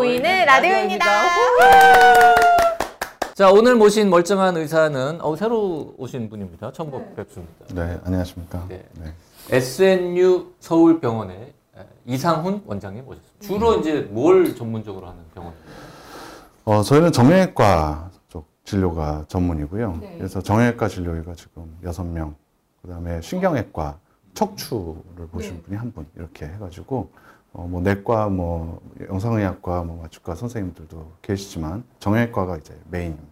보이는 라디오입니다. 자 오늘 모신 멀쩡한 의사는 어, 새로 오신 분입니다. 처음 뵙습니다. 네 안녕하십니까 네. 네. SNU 서울병원의 에, 이상훈 원장님 모셨습니다. 주로 이제 뭘 전문적으로 하는 병원입니까? 어, 저희는 정형외과 쪽 진료가 전문이고요 네. 그래서 정형외과 진료의가 지금 여섯 명 그다음에 신경외과 척추를 보신 네. 분이 한 분 이렇게 해가지고 어, 뭐 내과 뭐 영상의학과 뭐 마취과 선생님들도 계시지만 정형외과가 이제 메인입니다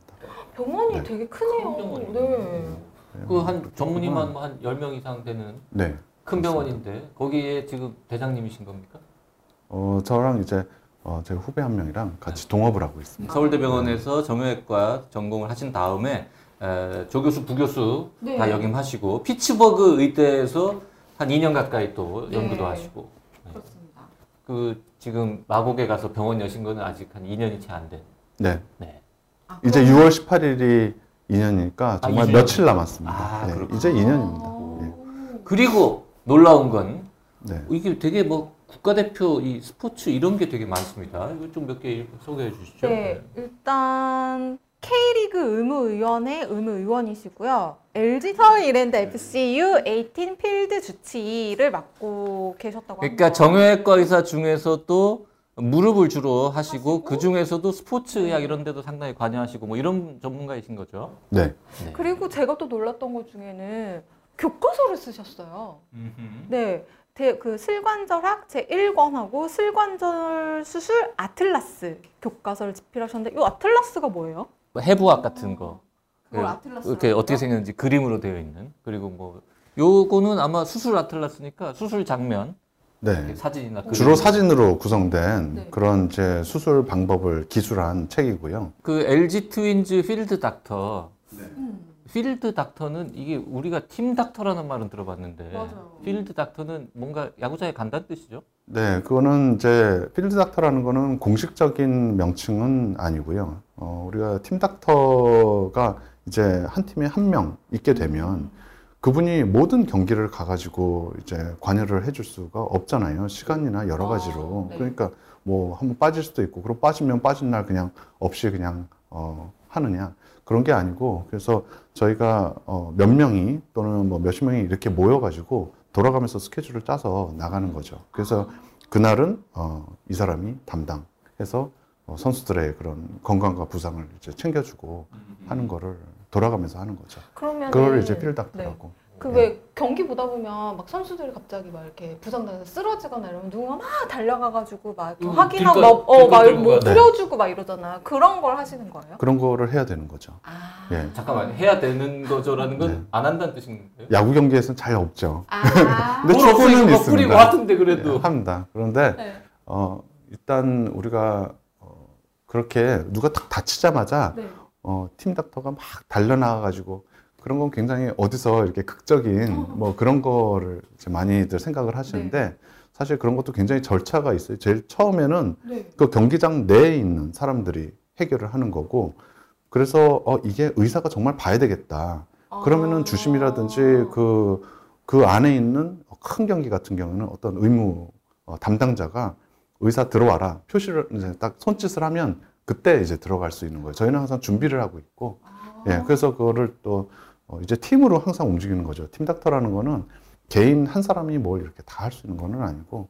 병원이 네. 되게 크네요. 큰 병원이네요. 네. 그 한 전문의만 뭐한 10명 이상 되는 네 큰 병원인데 거기에 지금 대장님이신 겁니까? 어, 저랑 이제 어, 제 후배 한 명이랑 같이 동업을 하고 있습니다 서울대병원에서 정형외과 전공을 하신 다음에 에, 조교수, 부교수 네. 다 역임하시고 피츠버그 의대에서 한 2년 가까이 또 네. 연구도 하시고 네. 그 지금 마곡에 가서 병원 여신 거는 아직 한 2년이 채 안 된. 네 네. 아, 이제 6월 18일이 2년이니까 정말 아, 며칠 남았습니다. 아, 네. 이제 2년입니다. 어. 그리고 놀라운 건 네. 이게 되게 뭐 국가대표 이 스포츠 이런 게 되게 많습니다. 이거 좀 몇 개 소개해 주시죠. 네, 일단 K리그 의무위원회 의무위원이시고요. LG 서울 이랜드 FC U18 필드 주치를 맡고 계셨다고 그러니까 합니다. 정형외과 의사 중에서도 무릎을 주로 하시고 그 중에서도 스포츠 의학 이런 데도 상당히 관여하시고 뭐 이런 전문가이신 거죠. 네. 네. 그리고 제가 또 놀랐던 것 중에는 교과서를 쓰셨어요. 음흠. 네. 대- 그 슬관절학 제1권하고 슬관절 수술 아틀라스 교과서를 집필하셨는데 이 아틀라스가 뭐예요? 뭐 해부학 같은 거. 그걸 그 atlas 이렇게 어떻게 생겼는지 그림으로 되어 있는 그리고 뭐 요거는 아마 수술 atlas니까 수술 장면 네. 사진이나 그림. 주로 사진으로 구성된 네. 그런 이제 수술 방법을 기술한 책이고요. 그 LG 트윈즈 필드 닥터 음, 필드 닥터는 이게 우리가 팀 닥터라는 말은 들어봤는데 맞아요. 필드 닥터는 뭔가 야구장에 간다는 뜻이죠? 네, 그거는 이제 필드 닥터라는 거는 공식적인 명칭은 아니고요. 어, 우리가 팀 닥터가 이제 한 팀에 한 명 있게 되면 그분이 모든 경기를 가가지고 이제 관여를 해줄 수가 없잖아요. 시간이나 여러 아, 가지로. 네. 그러니까 뭐 한번 빠질 수도 있고, 그럼 빠지면 빠진 날 그냥 없이 그냥 어, 하느냐 그런 게 아니고 그래서 저희가 어, 몇 명이 또는 뭐 몇십 명이 이렇게 모여가지고 돌아가면서 스케줄을 짜서 나가는 거죠. 그래서 그날은 어, 이 사람이 담당해서 어, 선수들의 그런 건강과 부상을 이제 챙겨주고 하는 거를 돌아가면서 하는 거죠. 그러면 그걸 이제 필닥터라고. 그왜 경기 보다 보면 막 선수들이 갑자기 막 이렇게 부상당해서 쓰러지거나 이러면 누군가 막 달려가가지고 막 음, 확인하고 막, 어, 들것 막 들고 뭐 가요. 뿌려주고 막 이러잖아요. 그런 걸 하시는 거예요? 그런 거를 해야 되는 거죠. 아. 예. 잠깐만 해야 되는 거죠라는 건 네. 안 한다는 뜻인가요? 야구 경기에서는 잘 없죠. 아. 근데 축구는 있습니다. 뿌리고 하던데 그래도 예, 합니다. 그런데 네. 어, 일단 우리가 어, 그렇게 누가 딱 다치자마자 네. 어, 팀 닥터가 막 달려나가가지고 그런 건 굉장히 어디서 이렇게 극적인 뭐 그런 거를 이제 많이들 생각을 하시는데 사실 그런 것도 굉장히 절차가 있어요. 제일 처음에는 네. 그 경기장 내에 있는 사람들이 해결을 하는 거고 그래서 어, 이게 의사가 정말 봐야 되겠다. 그러면은 아. 주심이라든지 그, 그 안에 있는 큰 경기 같은 경우는 어떤 의무 어, 담당자가 의사 들어와라 표시를 이제 딱 손짓을 하면 그때 이제 들어갈 수 있는 거예요. 저희는 항상 준비를 하고 있고, 아. 예, 그래서 그거를 또 어, 이제 팀으로 항상 움직이는 거죠. 팀 닥터라는 거는 개인 한 사람이 뭘 이렇게 다 할 수 있는 거는 아니고,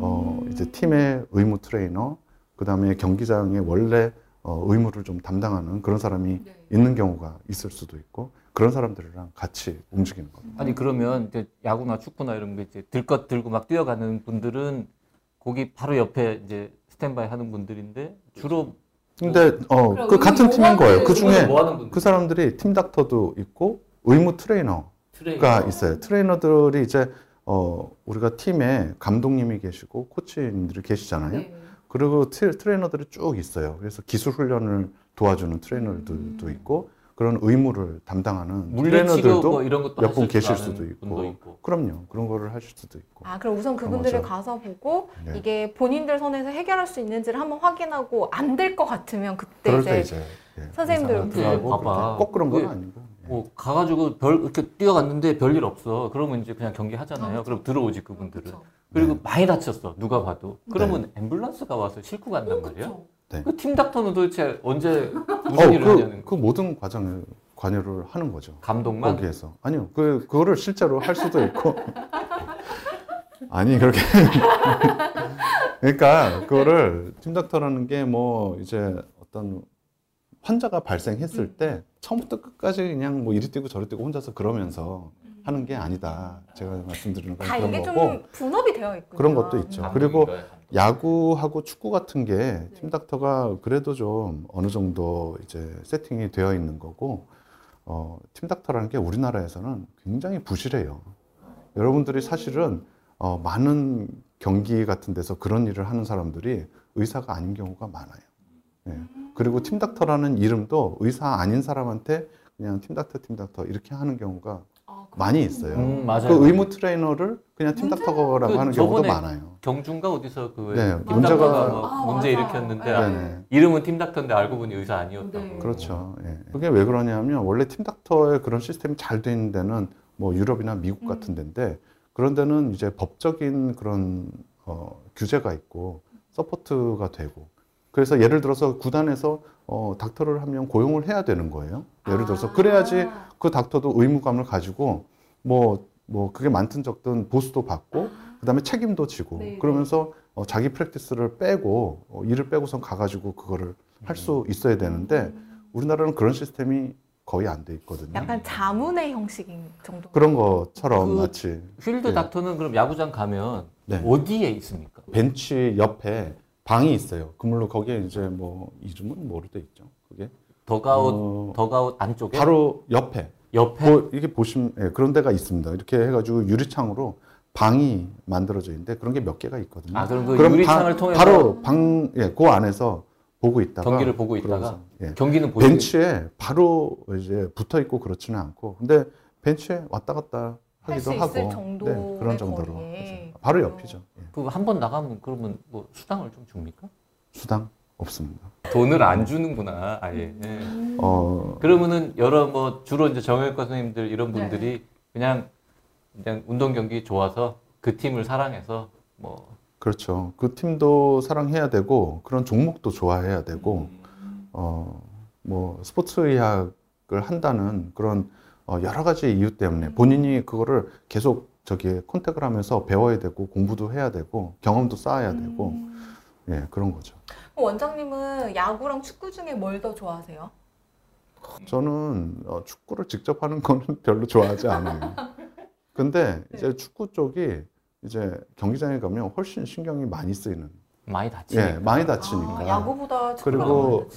어, 음. 이제 팀의 의무 트레이너, 그 다음에 경기장의 원래 어, 의무를 좀 담당하는 그런 사람이 네. 있는 경우가 있을 수도 있고 그런 사람들이랑 같이 움직이는 겁니다. 아니 그러면 이제 야구나 축구나 이런 거 이제 들것 들고 막 뛰어가는 분들은 거기 바로 옆에 이제 스탠바이 하는 분들인데 주로 근데 어 그 같은 팀인 거예요. 그 중에 뭐? 그 사람들이 팀 닥터도 있고 의무 트레이너가 트레이너. 있어요. 트레이너들이 이제 어 우리가 팀에 감독님이 계시고 코치님들이 계시잖아요. 네. 그리고 트, 트레이너들이 쭉 있어요. 그래서 기술 훈련을 도와주는 트레이너들도 있고 그런 의무를 담당하는 물리치료 트레이너들도 뭐 이런 것도 몇분 계실 수도 있고. 있고. 그럼요. 그런 거를 하실 수도 있고. 아, 그럼 우선 그분들을. 가서 보고 네. 이게 본인들 선에서 해결할 수 있는지를 한번 확인하고 안 될 것 같으면 그때 그럴 이제 때 이제 예, 선생님들 그 봐봐. 꼭 그런 건 그- 아니고. 예. 뭐 가가지고 별 이렇게 뛰어갔는데 별일 없어. 그러면 이제 그냥 경기 하잖아요. 그럼 들어오지 그분들은. 그렇죠. 그리고 네. 많이 다쳤어. 누가 봐도. 그러면 앰뷸런스가 와서 싣고 간단 말이야. 그렇죠. 네. 그 팀 닥터는 도대체 언제 무슨 일을 그, 하냐는 그 모든 과정에 관여를 하는 거죠. 감독만 거기에서 아니요 그 그거를 실제로 할 수도 있고 아니 그렇게 그러니까 그거를 팀 닥터라는 게 뭐 이제 어떤 환자가 발생했을 음. 때 처음부터 끝까지 그냥 뭐 이리 뛰고 저리 뛰고 혼자서 그러면서 하는 게 아니다 제가 말씀드리는 건다 그런 이게 거고 좀 분업이 되어 있군요. 그런 것도 있죠. 음. 그리고 야. 야구하고 축구 같은 게 네. 팀닥터가 그래도 좀 어느 정도 이제 세팅이 되어 있는 거고 어, 팀닥터라는 게 우리나라에서는 굉장히 부실해요. 여러분들이 사실은 어, 많은 경기 같은 데서 그런 일을 하는 사람들이 의사가 아닌 경우가 많아요. 예. 그리고 팀닥터라는 이름도 의사 아닌 사람한테 그냥 팀닥터 팀닥터 이렇게 하는 경우가 아, 많이 있어요. 음, 맞아요. 그 의무 트레이너를 그냥 팀닥터라고 그 하는 경우도 저번에 많아요. 경중가 어디서 그 네, 팀 문제가- 뭐 아, 문제. 일으켰는데 네. 아. 이름은 팀 닥터인데 알고 보니 의사 아니었다고. 네. 그렇죠. 예. 그게 왜 그러냐면 원래 팀닥터의 그런 시스템이 잘 돼 있는 데는 뭐 유럽이나 미국 음. 같은 데인데 그런 데는 이제 법적인 그런 어, 규제가 있고 support가 되고 그래서 예를 들어서 구단에서 어, 닥터를 한 명 고용을 해야 되는 거예요. 예를 들어서 아. 그래야지 그 닥터도 의무감을 가지고 뭐, 뭐 그게 많든 적든 보수도 받고 그다음에 책임도 지고 네, 그러면서 어, 자기 practice를 빼고 어, 일을 빼고선 가가지고 그거를 할 수 있어야 되는데 우리나라는 그런 시스템이 거의 안 돼 있거든요. 약간 자문의 형식인 정도. 그런 것처럼 그 마치 필드 네. 닥터는 그럼 야구장 가면 네. 어디에 있습니까? 벤치 옆에 방이 있어요. 그물로 거기에 이제 뭐 이름은 뭐로 돼 있죠? 그게 더가웃 어, 더가웃 안쪽에 바로 옆에 옆에 뭐 이게 보시면 예, 그런 데가 있습니다. 이렇게 해가지고 유리창으로 방이 만들어져 있는데 그런 게 몇 개가 있거든요. 아 그럼 그 그럼 유리창을 방- 통해서 바로 방, 예, 그 안에서 보고 있다가 경기를 보고 있다가 그러면서, 예. 경기는 보시는 벤치에 바로 이제 붙어 있고 그렇지는 않고 근데 벤치에 왔다 갔다 할 하기도 수 하고 있을 정도의 그런 정도로. 그래서 바로 옆이죠. 예. 그한 번 나가면 그러면 뭐 수당을 좀 줍니까? 수당 없습니다. 돈을 안 주는구나 아예. 예. 음. 어, 그러면은 여러 뭐 주로 이제 정형외과 선생님들 이런 네. 분들이 그냥 그냥 운동 경기 좋아서 그 팀을 사랑해서 뭐 그렇죠. 그 팀도 사랑해야 되고 그런 종목도 좋아해야 되고 어, 뭐 스포츠 의학을 한다는 그런 어, 여러 가지 이유 때문에 본인이 그거를 계속 저기 컨택을 하면서 배워야 되고 공부도 해야 되고 경험도 쌓아야 되고 음. 예 그런 거죠. 원장님은 야구랑 축구 중에 뭘 더 좋아하세요? 저는 어, 축구를 직접 하는 거는 별로 좋아하지 않아요. 근데 이제 축구 쪽이 이제 경기장에 가면 훨씬 신경이 많이 쓰이는. 많이 다치니까. 예, 많이 다치니까. 아, 야구보다 축구가 그리고.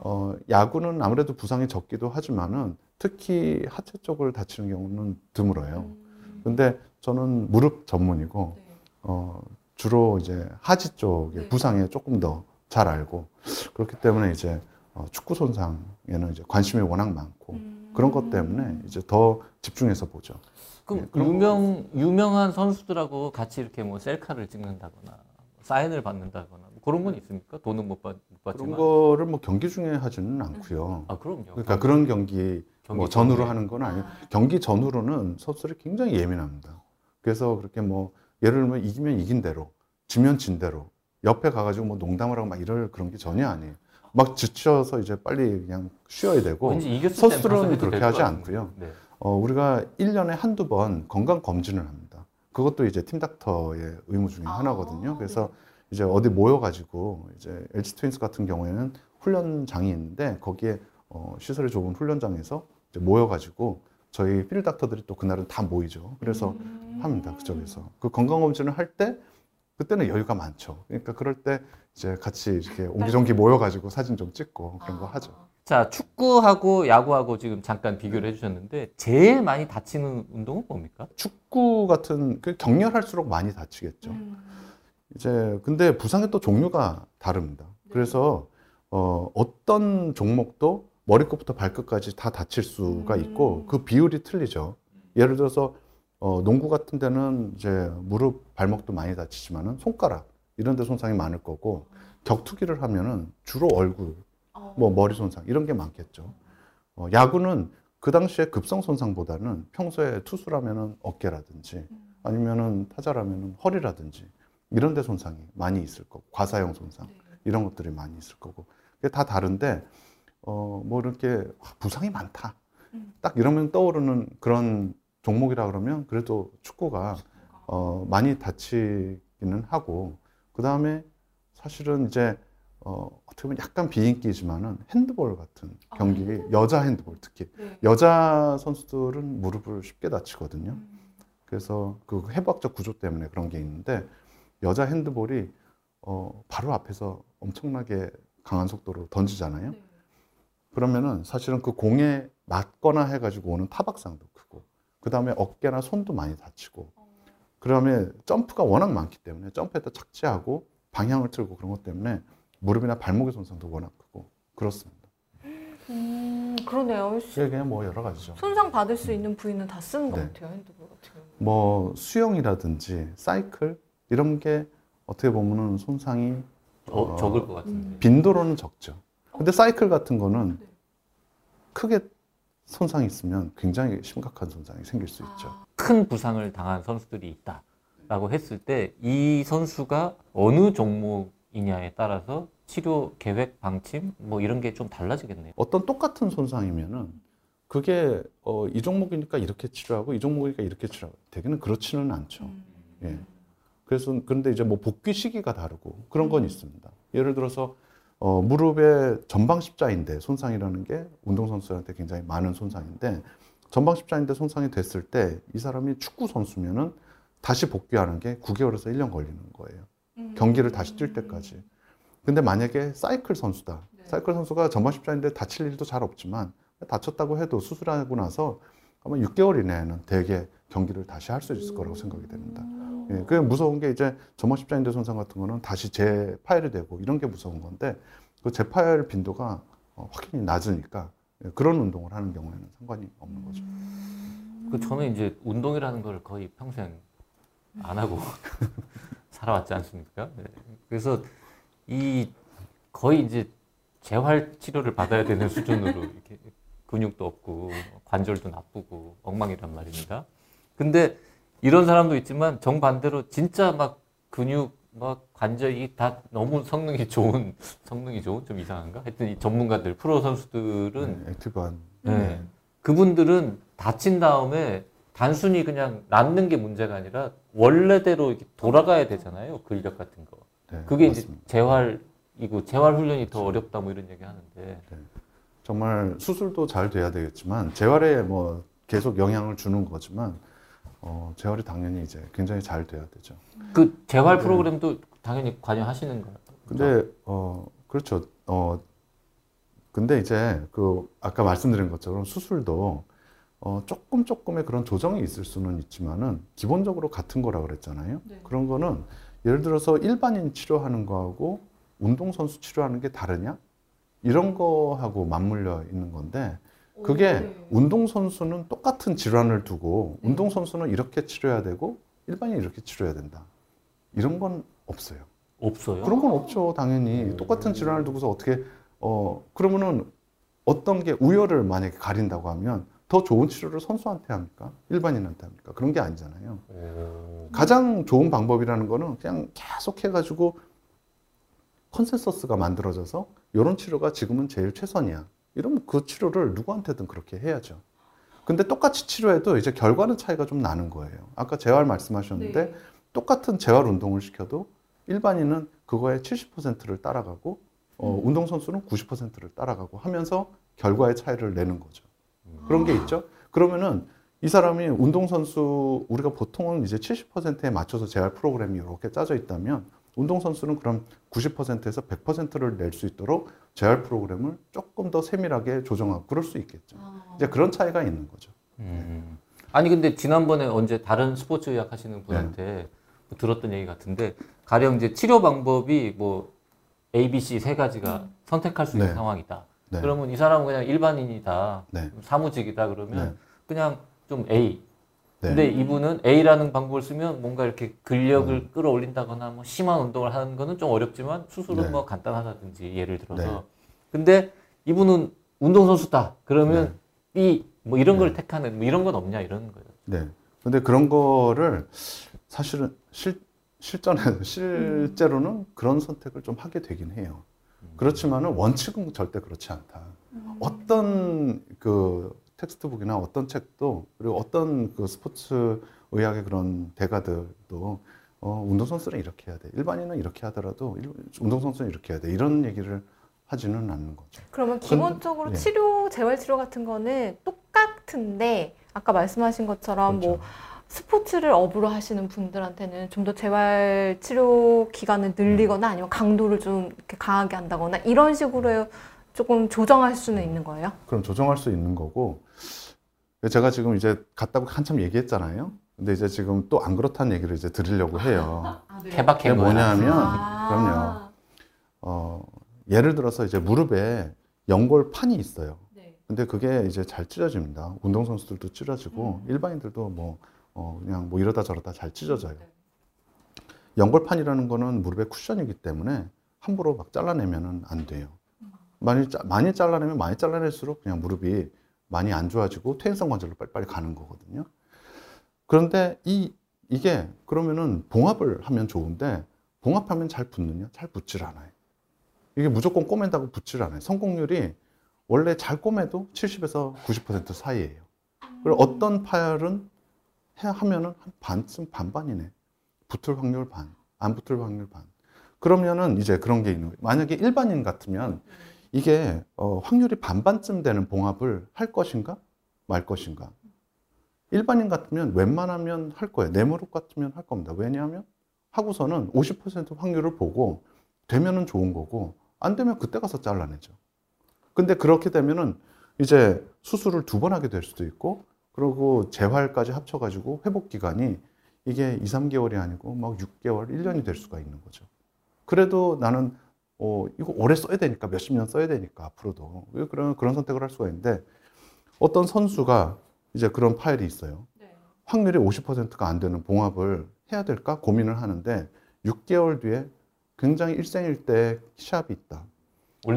어, 야구는 아무래도 부상이 적기도 하지만은 특히 하체 쪽을 다치는 경우는 드물어요. 음. 근데 저는 무릎 전문이고 네. 어, 주로 이제 하지 쪽의 네. 부상에 조금 더 잘 알고 그렇기 때문에 이제 어, 축구 손상에는 이제 관심이 워낙 많고 음. 그런 것 때문에 이제 더 집중해서 보죠. 그럼 예, 그런 유명 유명한 선수들하고 같이 이렇게 뭐 셀카를 찍는다거나 사인을 받는다거나 뭐 그런 건 있습니까? 돈은 못, 받, 못 그런 받지만. 거를 뭐 경기 중에 하지는 않고요. 아 그럼요. 그러니까 그런 경기 경기 뭐 전후로. 하는 건 아니에요. 아, 경기 전후로는 선수들이 굉장히 예민합니다. 그래서 그렇게 뭐 예를 들면 이기면 이긴 대로, 지면 진 대로 옆에 가가지고 뭐 농담을 하고 막 이럴 그런 게 전혀 아니에요. 막 지쳐서 이제 빨리 그냥 쉬어야 되고 해도 그렇게 하지. 않고요. 네. 어, 우리가 1년에 한두 번 건강 검진을 합니다. 그것도 이제 팀닥터의 의무 중에 아, 하나거든요. 그래서 이제 어디 모여가지고 이제 LG 트윈스 같은 경우에는 훈련장이 있는데 거기에 어, 시설이 좁은 훈련장에서 이제 모여가지고 저희 필 닥터들이 또 그날은 다 모이죠. 그래서 음. 합니다. 그쪽에서 그 건강 검진을 할때 그때는 여유가 많죠. 그러니까 그럴 때 이제 같이 이렇게 옹기종기 모여가지고 사진 좀 찍고 그런 거 아. 하죠. 자 축구하고 야구하고 지금 잠깐 비교를 해주셨는데 제일 많이 다치는 운동은 뭡니까? 축구 같은 그 격렬할수록 많이 다치겠죠. 음. 이제 근데 부상의 또 종류가 다릅니다. 그래서 어, 어떤 종목도 머리끝부터 발끝까지 다 다칠 수가 있고 음. 그 비율이 틀리죠. 예를 들어서 어, 농구 같은 데는 이제 무릎, 발목도 많이 다치지만은 손가락 이런 데 손상이 많을 거고 격투기를 하면은 주로 얼굴, 어. 뭐 머리 손상 이런 게 많겠죠. 어, 야구는 그 당시에 급성 손상보다는 평소에 투수라면은 어깨라든지 아니면은 타자라면은 허리라든지 이런 데 손상이 많이 있을 거고 과사형 손상 이런 것들이 많이 있을 거고 그게 다 다른데 어 뭐 이렇게 와, 부상이 많다 음. 딱 이러면 떠오르는 그런 종목이라 그러면 그래도 축구가 어 많이 다치기는 하고 그 다음에 사실은 이제 어 어떻게 보면 약간 비인기지만은 핸드볼 같은 아, 경기 핸드볼. 여자 핸드볼 특히 네. 여자 선수들은 무릎을 쉽게 다치거든요. 음. 그래서 그 해부학적 구조 때문에 그런 게 있는데 여자 핸드볼이 어 바로 앞에서 엄청나게 강한 속도로 던지잖아요. 네. 그러면은 사실은 그 공에 맞거나 해가지고 오는 타박상도 크고 그 다음에 어깨나 손도 많이 다치고 어. 그 다음에 점프가 워낙 많기 때문에 점프에다 착지하고 방향을 틀고 그런 것 때문에 무릎이나 발목의 손상도 워낙 크고 그렇습니다. 음, 그러네요. 그게 그냥 뭐 여러 가지죠. 손상 받을 수 있는 부위는 다 쓰는 것 네. 같아요 핸드볼 같은 경우. 뭐 수영이라든지 사이클 이런 게 어떻게 보면은 손상이 어, 어, 적을 것 같은데. 음. 빈도로는 적죠. 근데 사이클 같은 거는 네. 크게 손상이 있으면 굉장히 심각한 손상이 생길 수 있죠. 아, 큰 부상을 당한 선수들이 있다라고 했을 때 이 선수가 어느 종목이냐에 따라서 치료 계획, 방침 뭐 이런 게 좀 달라지겠네요. 어떤 똑같은 손상이면은 그게 어, 이 종목이니까 이렇게 치료하고 이 종목이니까 이렇게 치료하고 대개는 그렇지는 않죠. 음. 예. 그래서 그런데 이제 뭐 복귀 시기가 다르고 그런 건 있습니다. 예를 들어서 어, 무릎의 전방 십자인대 손상이라는 게 운동선수한테 굉장히 많은 손상인데 전방 십자인대 손상이 됐을 때 이 사람이 축구 선수면은 다시 복귀하는 게 9개월에서 1년 걸리는 거예요. 음. 경기를 다시 뛸 때까지. 근데 만약에 사이클 선수다. 네. 사이클 선수가 전방 십자인대 다칠 일도 잘 없지만 다쳤다고 해도 수술하고 나서 아마 6개월 이내에는 대개 경기를 다시 할 수 있을 거라고 생각이 됩니다. 음. 예, 그 무서운 게 이제 전방 십자인대 손상 같은 거는 다시 재파열이 되고 이런 게 무서운 건데 그 재파열 빈도가 어, 확연히 낮으니까 예, 그런 운동을 하는 경우에는 상관이 없는 거죠. 그 저는 이제 운동이라는 걸 거의 평생 안 하고 살아왔지 않습니까? 네. 그래서 이 거의 이제 재활 치료를 받아야 되는 수준으로 이렇게 근육도 없고 관절도 나쁘고 엉망이란 말입니다. 근데 이런 사람도 있지만 정반대로 진짜 막 근육 막 관절이 다 너무 성능이 좋은 성능이 좋은 좀 이상한가? 하여튼 이 전문가들 프로 선수들은 네, active한 네. 그분들은 다친 다음에 단순히 그냥 낫는 게 문제가 아니라 원래대로 이렇게 돌아가야 되잖아요. 근력 같은 거. 네, 그게 이제 맞습니다. 재활이고 재활 훈련이 더 어렵다 뭐 이런 얘기 하는데. 정말 수술도 잘 돼야 되겠지만 재활에 뭐 계속 영향을 주는 거지만 어, 재활이 당연히 이제 굉장히 잘 돼야 되죠. 그 재활 네. 프로그램도 당연히 관여하시는 거예요. 근데 어 그렇죠. 어 근데 이제 그 아까 말씀드린 것처럼 수술도 어 조금 조금의 그런 조정이 있을 수는 있지만은 기본적으로 같은 거라 그랬잖아요. 네. 그런 거는 예를 들어서 일반인 치료하는 거하고 운동 선수 치료하는 게 다르냐? 이런 거하고 맞물려 있는 건데 그게 네. 운동 선수는 똑같은 질환을 두고 네. 운동 선수는 이렇게 치료해야 되고 일반인 이렇게 치료해야 된다. 이런 건 없어요. 없어요. 그런 건 없죠, 당연히. 음. 똑같은 질환을 두고서 어떻게, 어, 그러면은 어떤 게 우열을 만약에 가린다고 하면 더 좋은 치료를 선수한테 합니까? 일반인한테 합니까? 그런 게 아니잖아요. 오. 가장 좋은 방법이라는 거는 그냥 계속 해가지고 consensus가 만들어져서 이런 치료가 지금은 제일 최선이야. 이러면 그 치료를 누구한테든 그렇게 해야죠. 근데 똑같이 치료해도 이제 결과는 차이가 좀 나는 거예요. 아까 재활 말씀하셨는데 네. 똑같은 재활 운동을 시켜도 일반인은 그거의 70%를 따라가고 어, 음. 운동선수는 90%를 따라가고 하면서 결과의 차이를 내는 거죠. 음. 그런 게 있죠. 그러면은 이 사람이 운동선수 우리가 보통은 이제 70%에 맞춰서 재활 프로그램이 이렇게 짜져 있다면 운동선수는 그럼 90%에서 100%를 낼 수 있도록 재활 프로그램을 조금 더 세밀하게 조정하고 그럴 수 있겠죠. 아. 이제 그런 차이가 있는 거죠. 음. 아니 근데 지난번에 언제 다른 스포츠 의학 하시는 분한테 네. 뭐 들었던 얘기 같은데 가령 이제 치료 방법이 뭐 A, B, C 세 가지가 선택할 수 있는 네. 상황이다. 네. 그러면 이 사람은 그냥 일반인이다. 네. 사무직이다 그러면 네. 그냥 좀 A. 네. 근데 이분은 A라는 방법을 쓰면 뭔가 이렇게 근력을 음. 끌어올린다거나 뭐 심한 운동을 하는 거는 좀 어렵지만 수술은 네. 뭐 간단하다든지 예를 들어서. 네. 근데 이분은 운동선수다. 그러면 B 뭐 이런 걸 네. 택하는 뭐 이런 건 없냐 이런 거예요. 네. 근데 그런 거를 사실은 실, 실전에, 실제로는 그런 선택을 좀 하게 되긴 해요. 그렇지만은 원칙은 절대 그렇지 않다. 어떤 그 textbook이나 어떤 책도 그리고 어떤 그 스포츠 의학의 그런 대가들도 어, 운동선수는 이렇게 해야 돼. 일반인은 이렇게 하더라도 일- 운동선수는 이렇게 해야 돼. 이런 얘기를 하지는 않는 거죠. 그러면 기본적으로 예. 치료, 재활 치료 같은 거는 똑같은데 아까 말씀하신 것처럼 뭐 그렇죠. 스포츠를 업으로 하시는 분들한테는 좀 더 재활 치료 기간을 늘리거나 아니면 강도를 좀 이렇게 강하게 한다거나 이런 식으로 조금 조정할 수는 있는 거예요. 그럼 조정할 수 있는 거고 제가 지금 이제 갔다고 한참 얘기했잖아요. 근데 이제 지금 또 안 그렇다는 얘기를 이제 드리려고 해요. 케바케 그게 뭐냐면 아. 그럼요. 어, 예를 들어서 이제 무릎에 연골판이 있어요. 네. 근데 그게 이제 잘 찢어집니다. 운동선수들도 찢어지고 일반인들도 뭐 어, 그냥 뭐 이러다 저러다 잘 찢어져요. 연골판이라는 거는 무릎의 쿠션이기 때문에 함부로 막 잘라내면은 안 돼요. 많이, 짜- 많이 잘라내면 많이 잘라낼수록 그냥 무릎이 많이 안 좋아지고 퇴행성 관절로 빨리빨리 가는 거거든요. 그런데 이, 이게 그러면은 봉합을 하면 좋은데 봉합하면 잘 붙느냐? 잘 붙질 않아요. 이게 무조건 꼬맨다고 붙질 않아요. 성공률이 원래 잘 꼬매도 70에서 90% 사이예요. 그리고 어떤 파열은 해 하면은 한 반쯤 반반이네. 붙을 확률 반, 안 붙을 확률 반. 그러면은 이제 그런 게 있는 거예요. 만약에 일반인 같으면 이게 어, 확률이 반반쯤 되는 봉합을 할 것인가 말 것인가. 일반인 같으면 웬만하면 할 거예요. 내 무릎 같으면 할 겁니다. 왜냐하면 하고서는 50% 확률을 보고 되면은 좋은 거고 안 되면 그때 가서 잘라내죠. 근데 그렇게 되면은 이제 수술을 두 번 하게 될 수도 있고 그리고 재활까지 합쳐가지고 회복 기간이 이게 2, 3개월이 아니고 막 6개월, 1년이 될 수가 있는 거죠. 그래도 나는 어, 이거 오래 써야 되니까 몇십 년 써야 되니까 앞으로도 왜 그런 그런 선택을 할 수가 있는데 어떤 선수가 이제 그런 파일이 있어요. 확률이 50%가 안 되는 봉합을 해야 될까 고민을 하는데 6개월 뒤에 굉장히 일생일대 시합이 있다.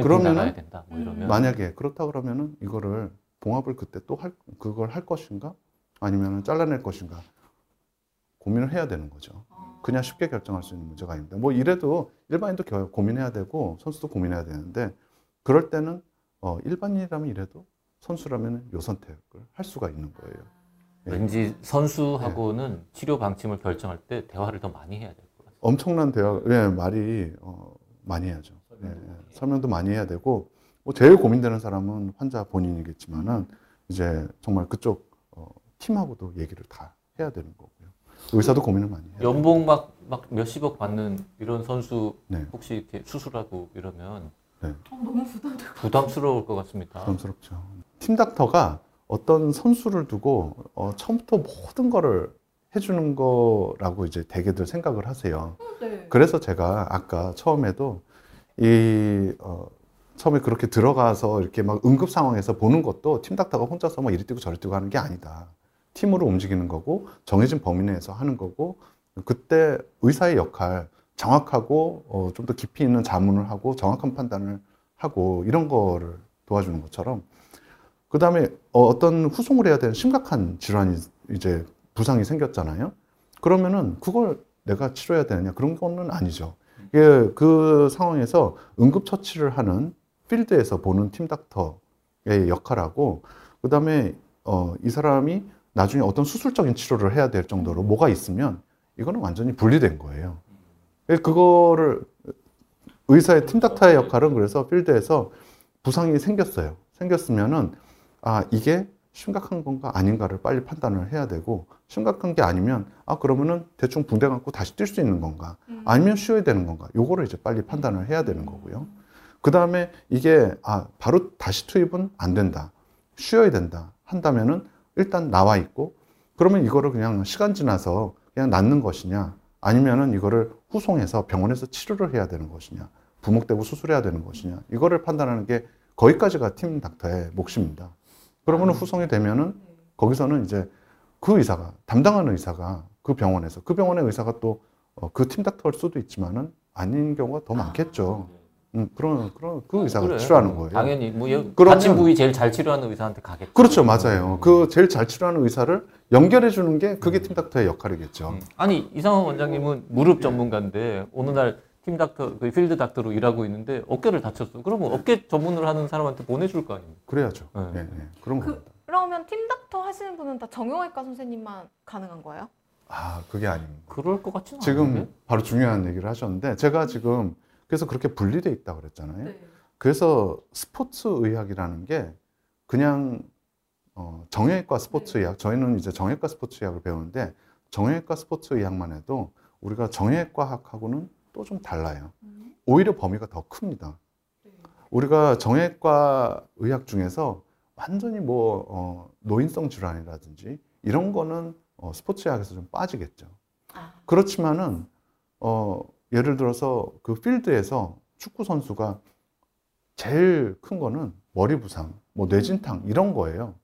그러면은- 나가야 된다. 뭐 이러면 만약에 그렇다 그러면은 이거를 봉합을 그때 또 할 그걸 할 것인가 아니면은 잘라낼 것인가 고민을 해야 되는 거죠. 그냥 쉽게 결정할 수 있는 문제가 아닙니다. 뭐 이래도 일반인도 겨- 고민해야 되고 선수도 고민해야 되는데 그럴 때는 어, 일반인이라면 이래도 선수라면 요 선택을 할 수가 있는 거예요. 예. 왠지 선수하고는 치료 방침을 결정할 때 대화를 더 많이 해야 될 것 같아요. 엄청난 대화, 예, 말이 어, 많이 해야죠. 예, 예. 설명도 많이 해야 되고 뭐 제일 고민되는 사람은 환자 본인이겠지만은 이제 정말 그쪽 어, 팀하고도 얘기를 다 해야 되는 거고요. 의사도 고민을 많이 해요. 연봉 막, 막 몇십억 받는 이런 선수 네. 혹시 이렇게 수술하고 이러면 네. 너무 부담돼. 부담스러울 것 같습니다. 부담스럽죠. 팀 닥터가 어떤 선수를 두고 어, 처음부터 모든 거를 해주는 거라고 이제 대개들 생각을 하세요. 네. 그래서 제가 아까 처음에도 이 어, 처음에 그렇게 들어가서 이렇게 막 응급 상황에서 보는 것도 팀 닥터가 혼자서 막 이리 뛰고 저리 뛰고 하는 게 아니다. 팀으로 움직이는 거고 정해진 범위 내에서 하는 거고 그때 의사의 역할 정확하고 어, 좀 더 깊이 있는 자문을 하고 정확한 판단을 하고 이런 거를 도와주는 것처럼 그 다음에 어, 떤 후송을 해야 되는 심각한 질환이 이제 부상이 생겼잖아요. 그러면은 그걸 내가 치료해야 되느냐 그런 거는 아니죠. 이게 그 상황에서 응급처치를 하는 필드에서 보는 팀 닥터의 역할하고 그 다음에 어, 이 사람이 나중에 어떤 수술적인 치료를 해야 될 정도로 뭐가 있으면 이거는 완전히 분리된 거예요. 예, 그거를 의사의 팀 닥터의 역할은 그래서 필드에서 부상이 생겼어요. 생겼으면은 아 이게 심각한 건가 아닌가를 빨리 판단을 해야 되고 심각한 게 아니면 아 그러면은 대충 붕대 감고 다시 뛸 수 있는 건가 아니면 쉬어야 되는 건가 요거를 이제 빨리 판단을 해야 되는 거고요. 그 다음에 이게 아 바로 다시 투입은 안 된다 쉬어야 된다 한다면은 일단 나와 있고 그러면 이거를 그냥 시간 지나서 그냥 낫는 것이냐 아니면은 이거를 후송해서 병원에서 치료를 해야 되는 것이냐, 부목되고 수술해야 되는 것이냐, 이거를 판단하는 게 거기까지가 팀 닥터의 몫입니다. 그러면 후송이 되면은 거기서는 이제 그 의사가 담당하는 의사가 그 병원에서 그 병원의 의사가 또 그팀 닥터일 수도 있지만은 아닌 경우가 더 많겠죠. 음, 그런 그런 그 의사가 그래. 치료하는 거예요. 당연히 뭐 다친 부위 제일 잘 치료하는 의사한테 가겠죠. 그렇죠, 맞아요. 그 제일 잘 치료하는 의사를 연결해 주는 게 그게 팀 닥터의 역할이겠죠. 음. 아니 이상원 원장님은 무릎 전문가인데 어느 날 팀 닥터, 그 필드 닥터로 일하고 있는데 어깨를 다쳤어. 그러면 어깨 전문을 하는 사람한테 보내줄 거 아닙니까? 그래야죠. 네. 네, 네. 그런 그- 겁니다. 그러면 팀 닥터 하시는 분은 다 정형외과 선생님만 가능한 거예요? 아, 그게 아닙니다. 그럴 것 같지는 지금 않은데. 바로 중요한 얘기를 하셨는데 제가 지금 그래서 그렇게 분리돼 있다 그랬잖아요. 그래서 스포츠 의학이라는 게 그냥 어, 정형외과 스포츠 의학 저희는 이제 정형외과 스포츠 의학을 배우는데 정형외과 스포츠 의학만 해도 우리가 정형외과 학하고는 또 좀 달라요. 오히려 범위가 더 큽니다. 우리가 정형외과 의학 중에서 완전히 뭐 어, 노인성 질환이라든지 이런 거는 어, 스포츠 의학에서 좀 빠지겠죠. 아. 그렇지만은 어, 예를 들어서 그 필드에서 축구 선수가 제일 큰 거는 머리 부상, 뭐 뇌진탕 이런 거예요.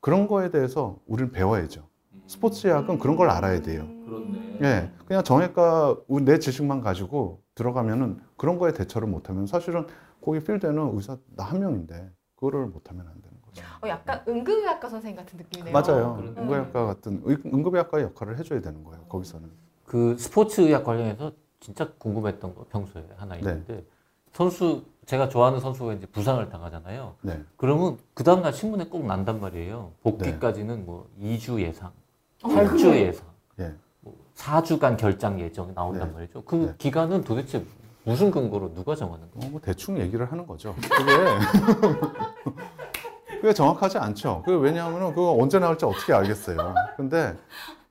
그런 거에 대해서 우리는 배워야죠. 스포츠 의학은 그런 걸 알아야 돼요. 그렇네. 예, 그냥 정형외과 우- 내 지식만 가지고 들어가면은 그런 거에 대처를 못하면 사실은 거기 필드에는 의사 나 한 명인데 그거를 못하면 안 되는 거죠. 어, 약간 응급의학과 선생님 같은 느낌이네요. 맞아요. 그러네. 응급의학과 같은 의- 응급의학과의 역할을 해줘야 되는 거예요. 거기서는. 그 스포츠 의학 관련해서 진짜 궁금했던 거 평소에 하나 네. 있는데 선수 제가 좋아하는 선수가 이제 부상을 당하잖아요. 네. 그러면 그 다음날 신문에 꼭 난단 말이에요. 복귀까지는 뭐 2주 예상, 어, 8주 예상, 예. 뭐 4주간 결장 예정이 나온단 네. 말이죠. 그 네. 기간은 도대체 무슨 근거로 누가 정하는 거예요? 어, 뭐 대충 얘기를 하는 거죠. 그게 그게 정확하지 않죠. 그 왜냐하면 그거 언제 나올지 어떻게 알겠어요. 근데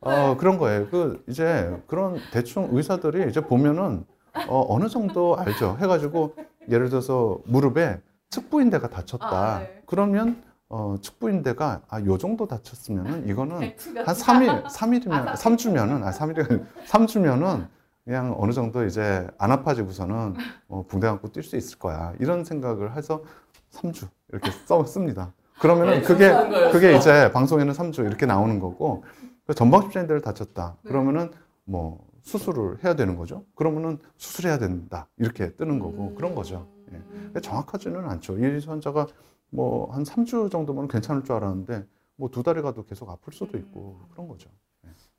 어, 그런 거예요. 그 이제 그런 대충 의사들이 이제 보면은 어, 어느 정도 알죠. 해가지고 예를 들어서 무릎에 측부인대가 다쳤다. 아, 네. 그러면 어, 측부인대가 아, 요 정도 다쳤으면은 이거는 한 3일, 3일이면, 3주면은, 아, 3일이 3주면은 그냥 어느 정도 이제 안 아파지고서는 어, 붕대 감고 뛸 수 있을 거야. 이런 생각을 해서 3주 이렇게 써, 씁니다. 그러면은 그게, 그게 이제 방송에는 3주 이렇게 나오는 거고, 그 전방 십자인대를 다쳤다. 그러면은 뭐 수술을 해야 되는 거죠. 그러면은 수술해야 된다. 이렇게 뜨는 거고, 그런 거죠. 예. 근데 정확하지는 않죠. 이 환자가 뭐 한 3주 정도면 괜찮을 줄 알았는데 뭐 두 달이 가도 계속 아플 수도 있고 그런 거죠.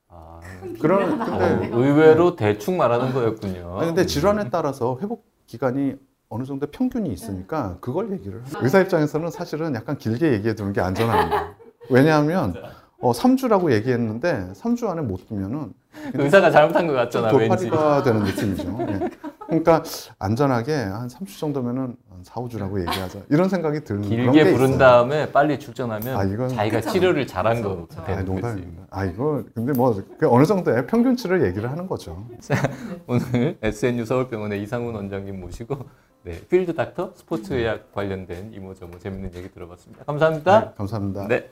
아, 그런 어, 근데 의외로 대충 말하는 거였군요. 아니, 근데 질환에 따라서 회복 기간이 어느 정도 평균이 있으니까 그걸 얘기를 해요. 의사 입장에서는 사실은 약간 길게 얘기해 두는 게 안전합니다. 왜냐하면 어, 3주라고 얘기했는데 3주 안에 못 뛰면은 의사가 잘못한 것 같잖아, 왠지. 돌파리가 되는 느낌이죠. 예. 그러니까 안전하게 한 3주 정도면은 한 4, 5주라고 얘기하자. 이런 생각이 드는 그런 길게 게 부른 있어요. 다음에 빨리 출전하면 아, 이건- 자기가 그쵸. 치료를 잘한 거. 되는 거지. 농담입니다. 아 이거 근데 뭐그 어느 정도의 평균치를 얘기를 하는 거죠. 오늘 SNU 서울병원의 이상훈 원장님 모시고 네, 필드 닥터 스포츠 의학 관련된 이모저모 재밌는 얘기 들어봤습니다. 감사합니다. 네, 감사합니다. 네.